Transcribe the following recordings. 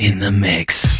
in the mix.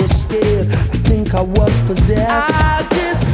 was scared. I think I was possessed. I just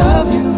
love you.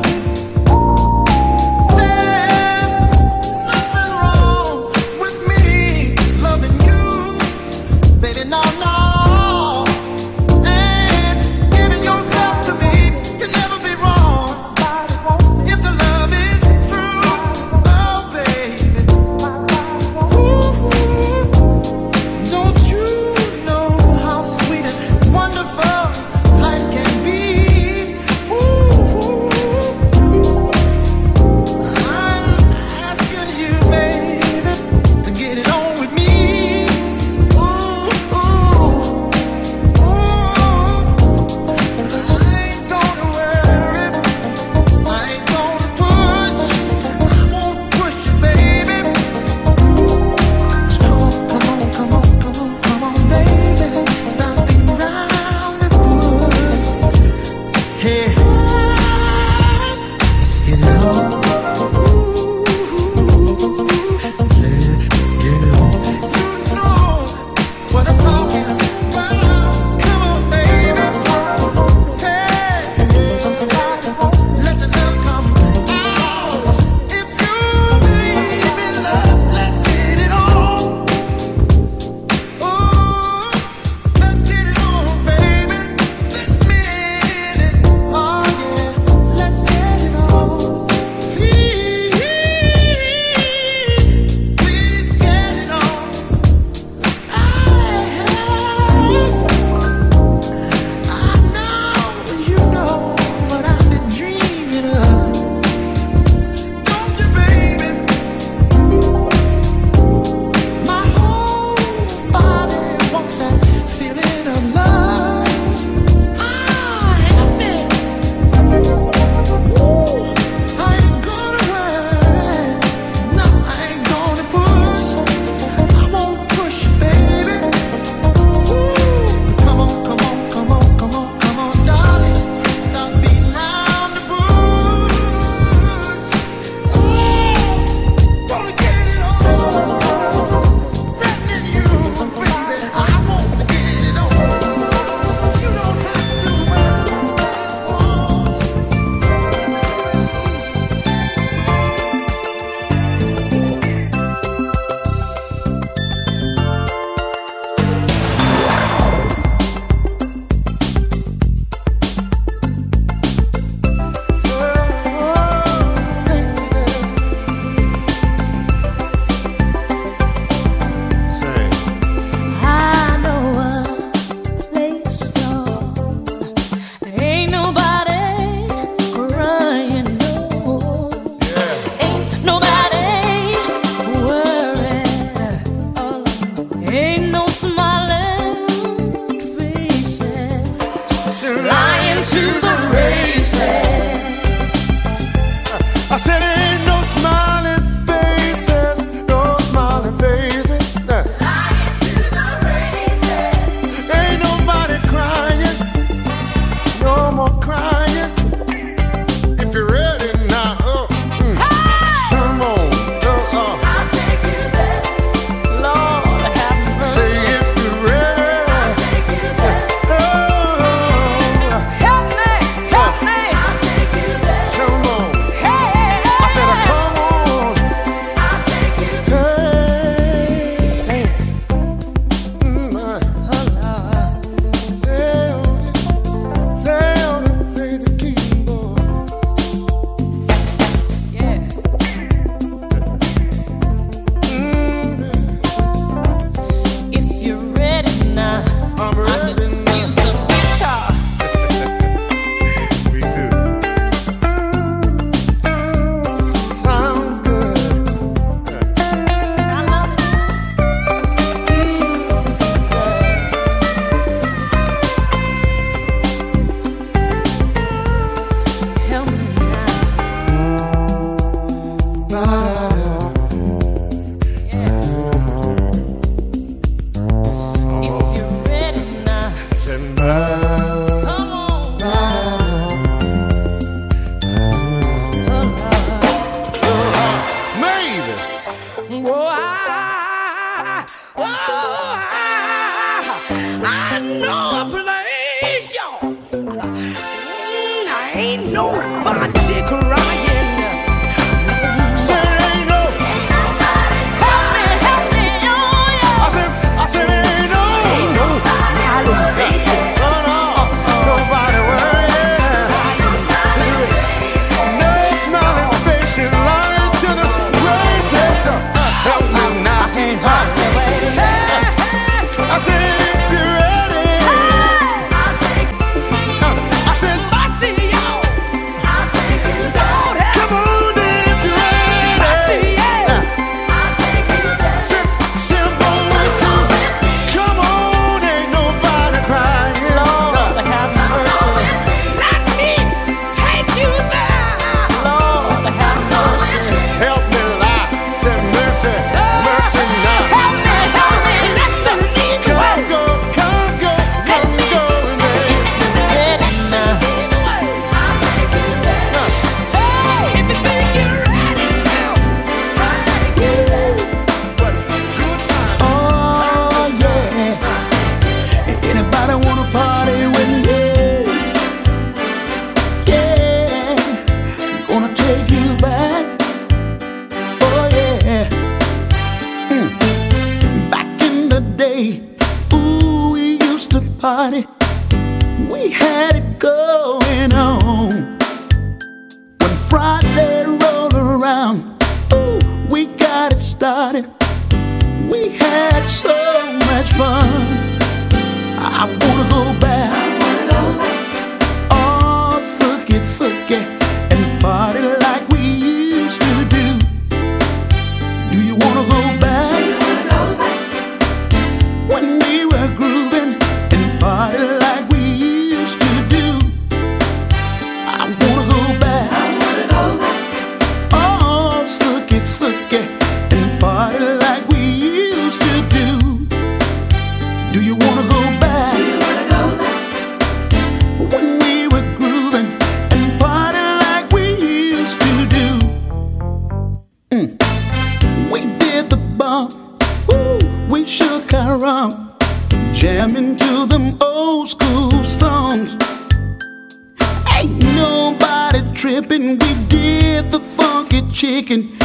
a sereia Mm, I ain't nobody crazy. started, we had so much fun. I wanna go back. I wanna go back. Oh, suki, suki. taken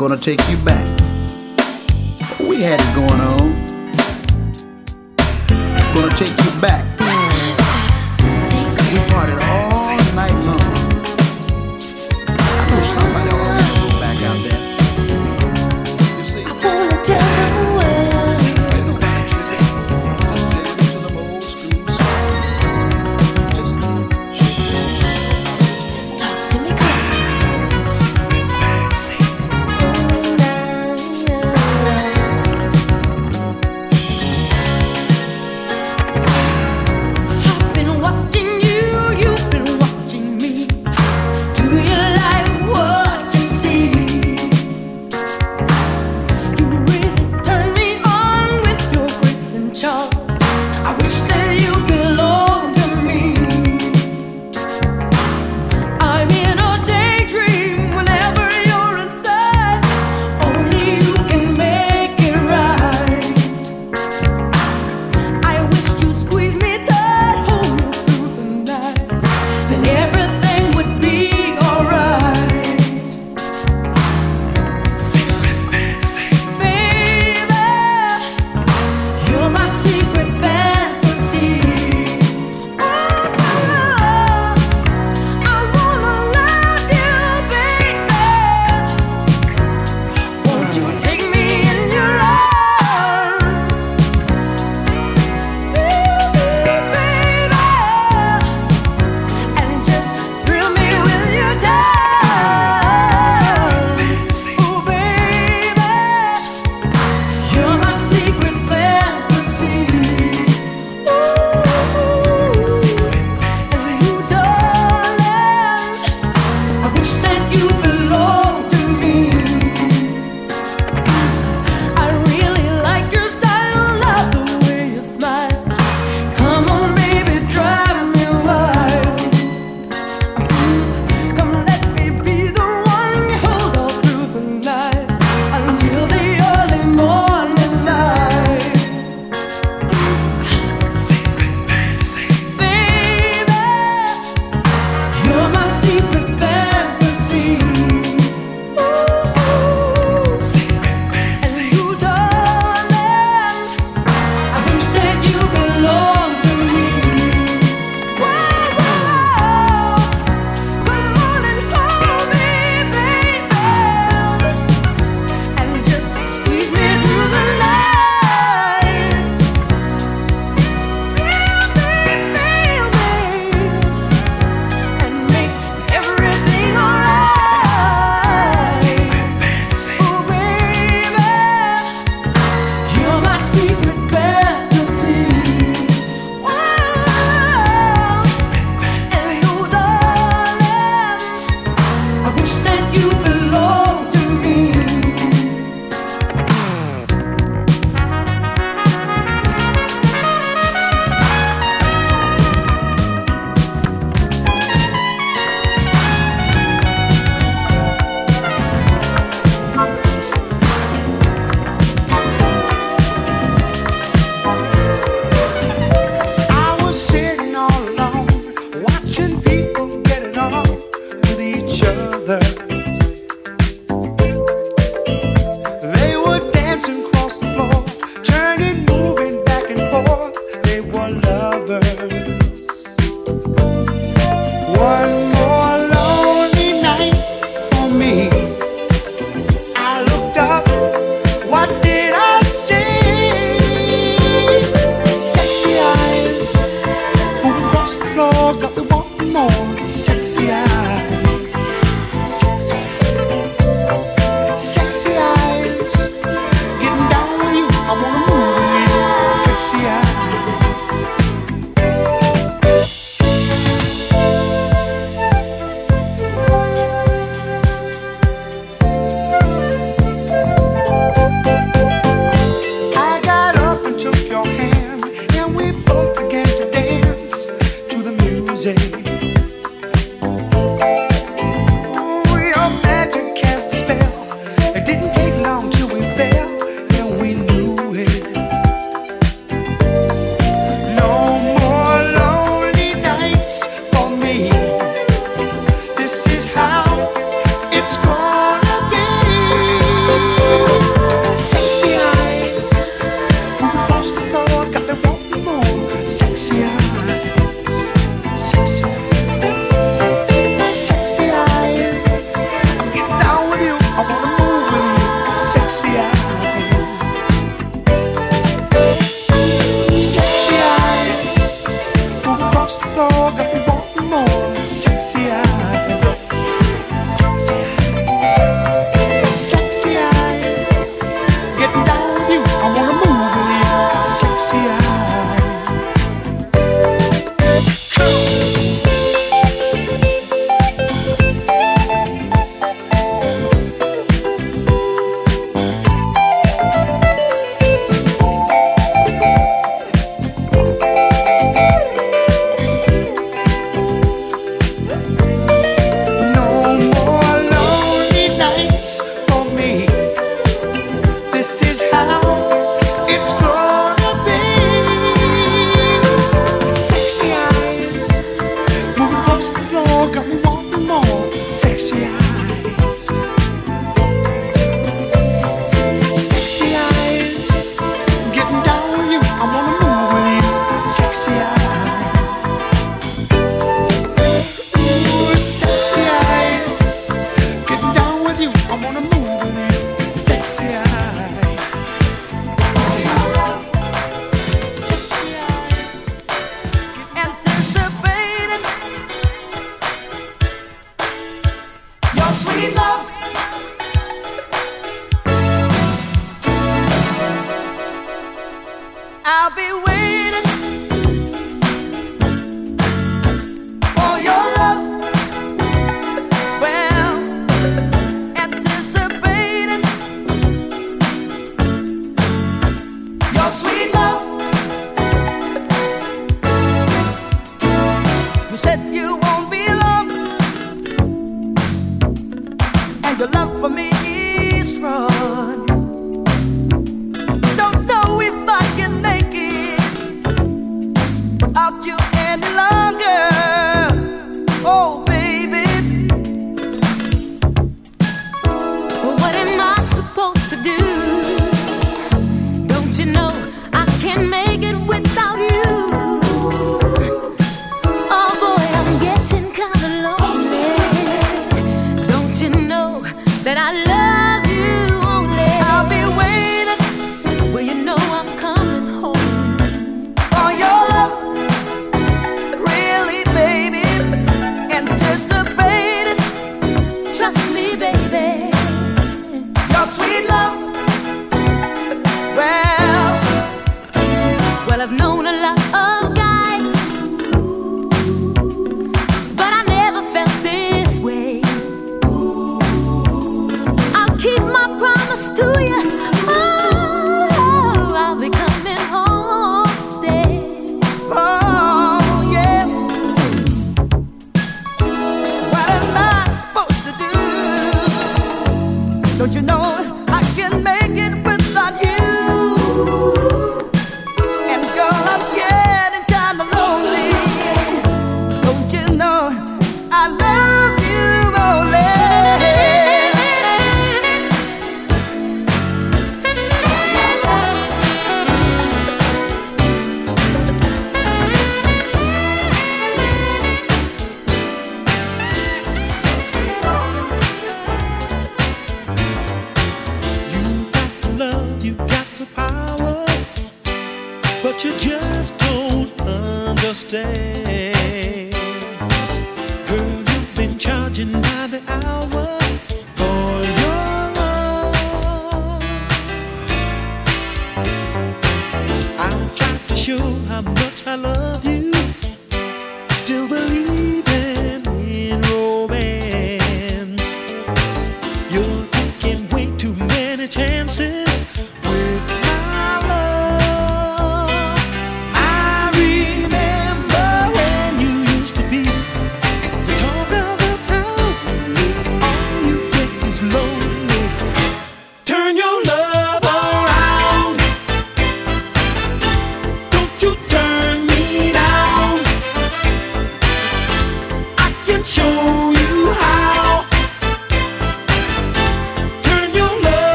gonna take you back. We had it going on. Gonna take you back. We partied all.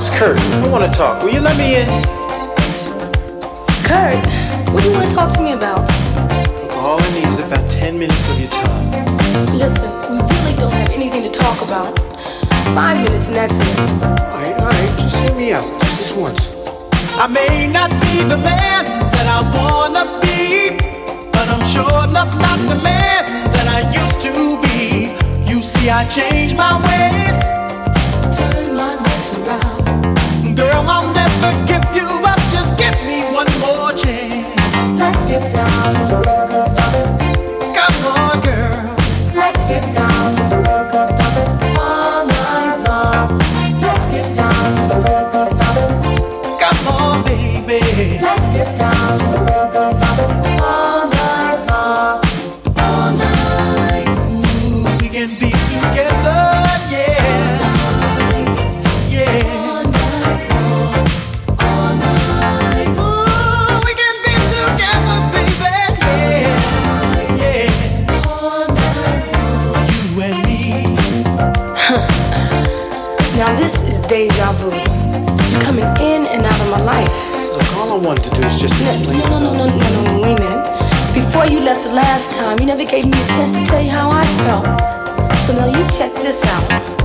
it's Kurt. I want to talk. Will you let me in? Kurt, what do you want to talk to me about? All I need is about 10 minutes of your time. Listen, we really don't have anything to talk about. Five minutes and that's it. Alright, alright, just hear me out. Just this once. I may not be the man that I wanna be, but I'm sure enough not the man that I used to be. You see, I changed my ways. working never gave me a chance to tell you how I felt. So now you check this out.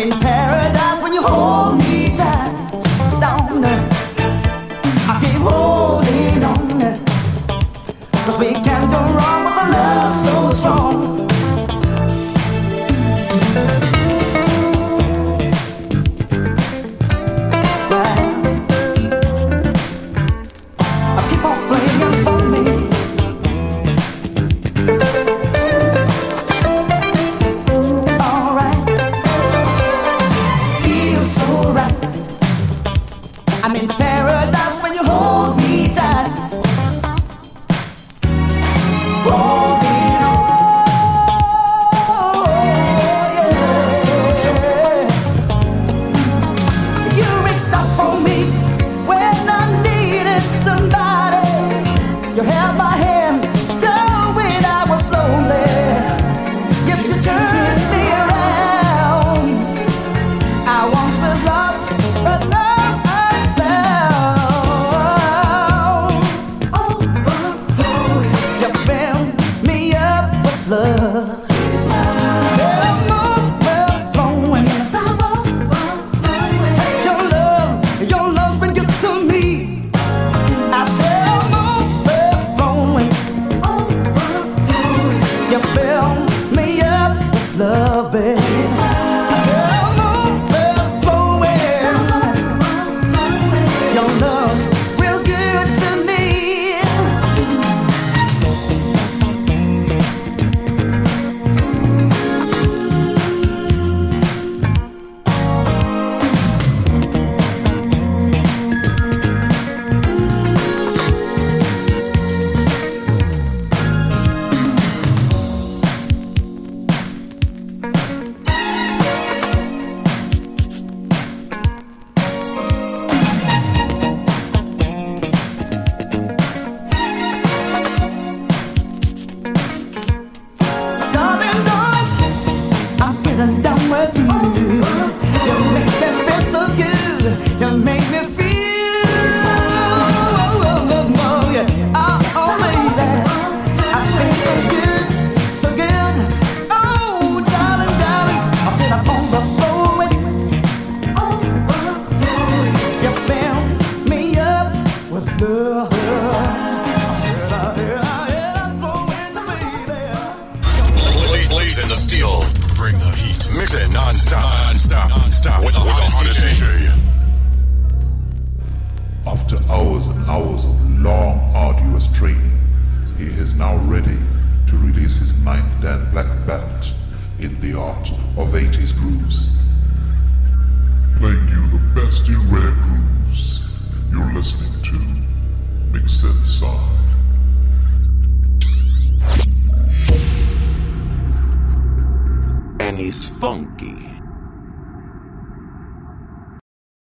in paradise when you hold me.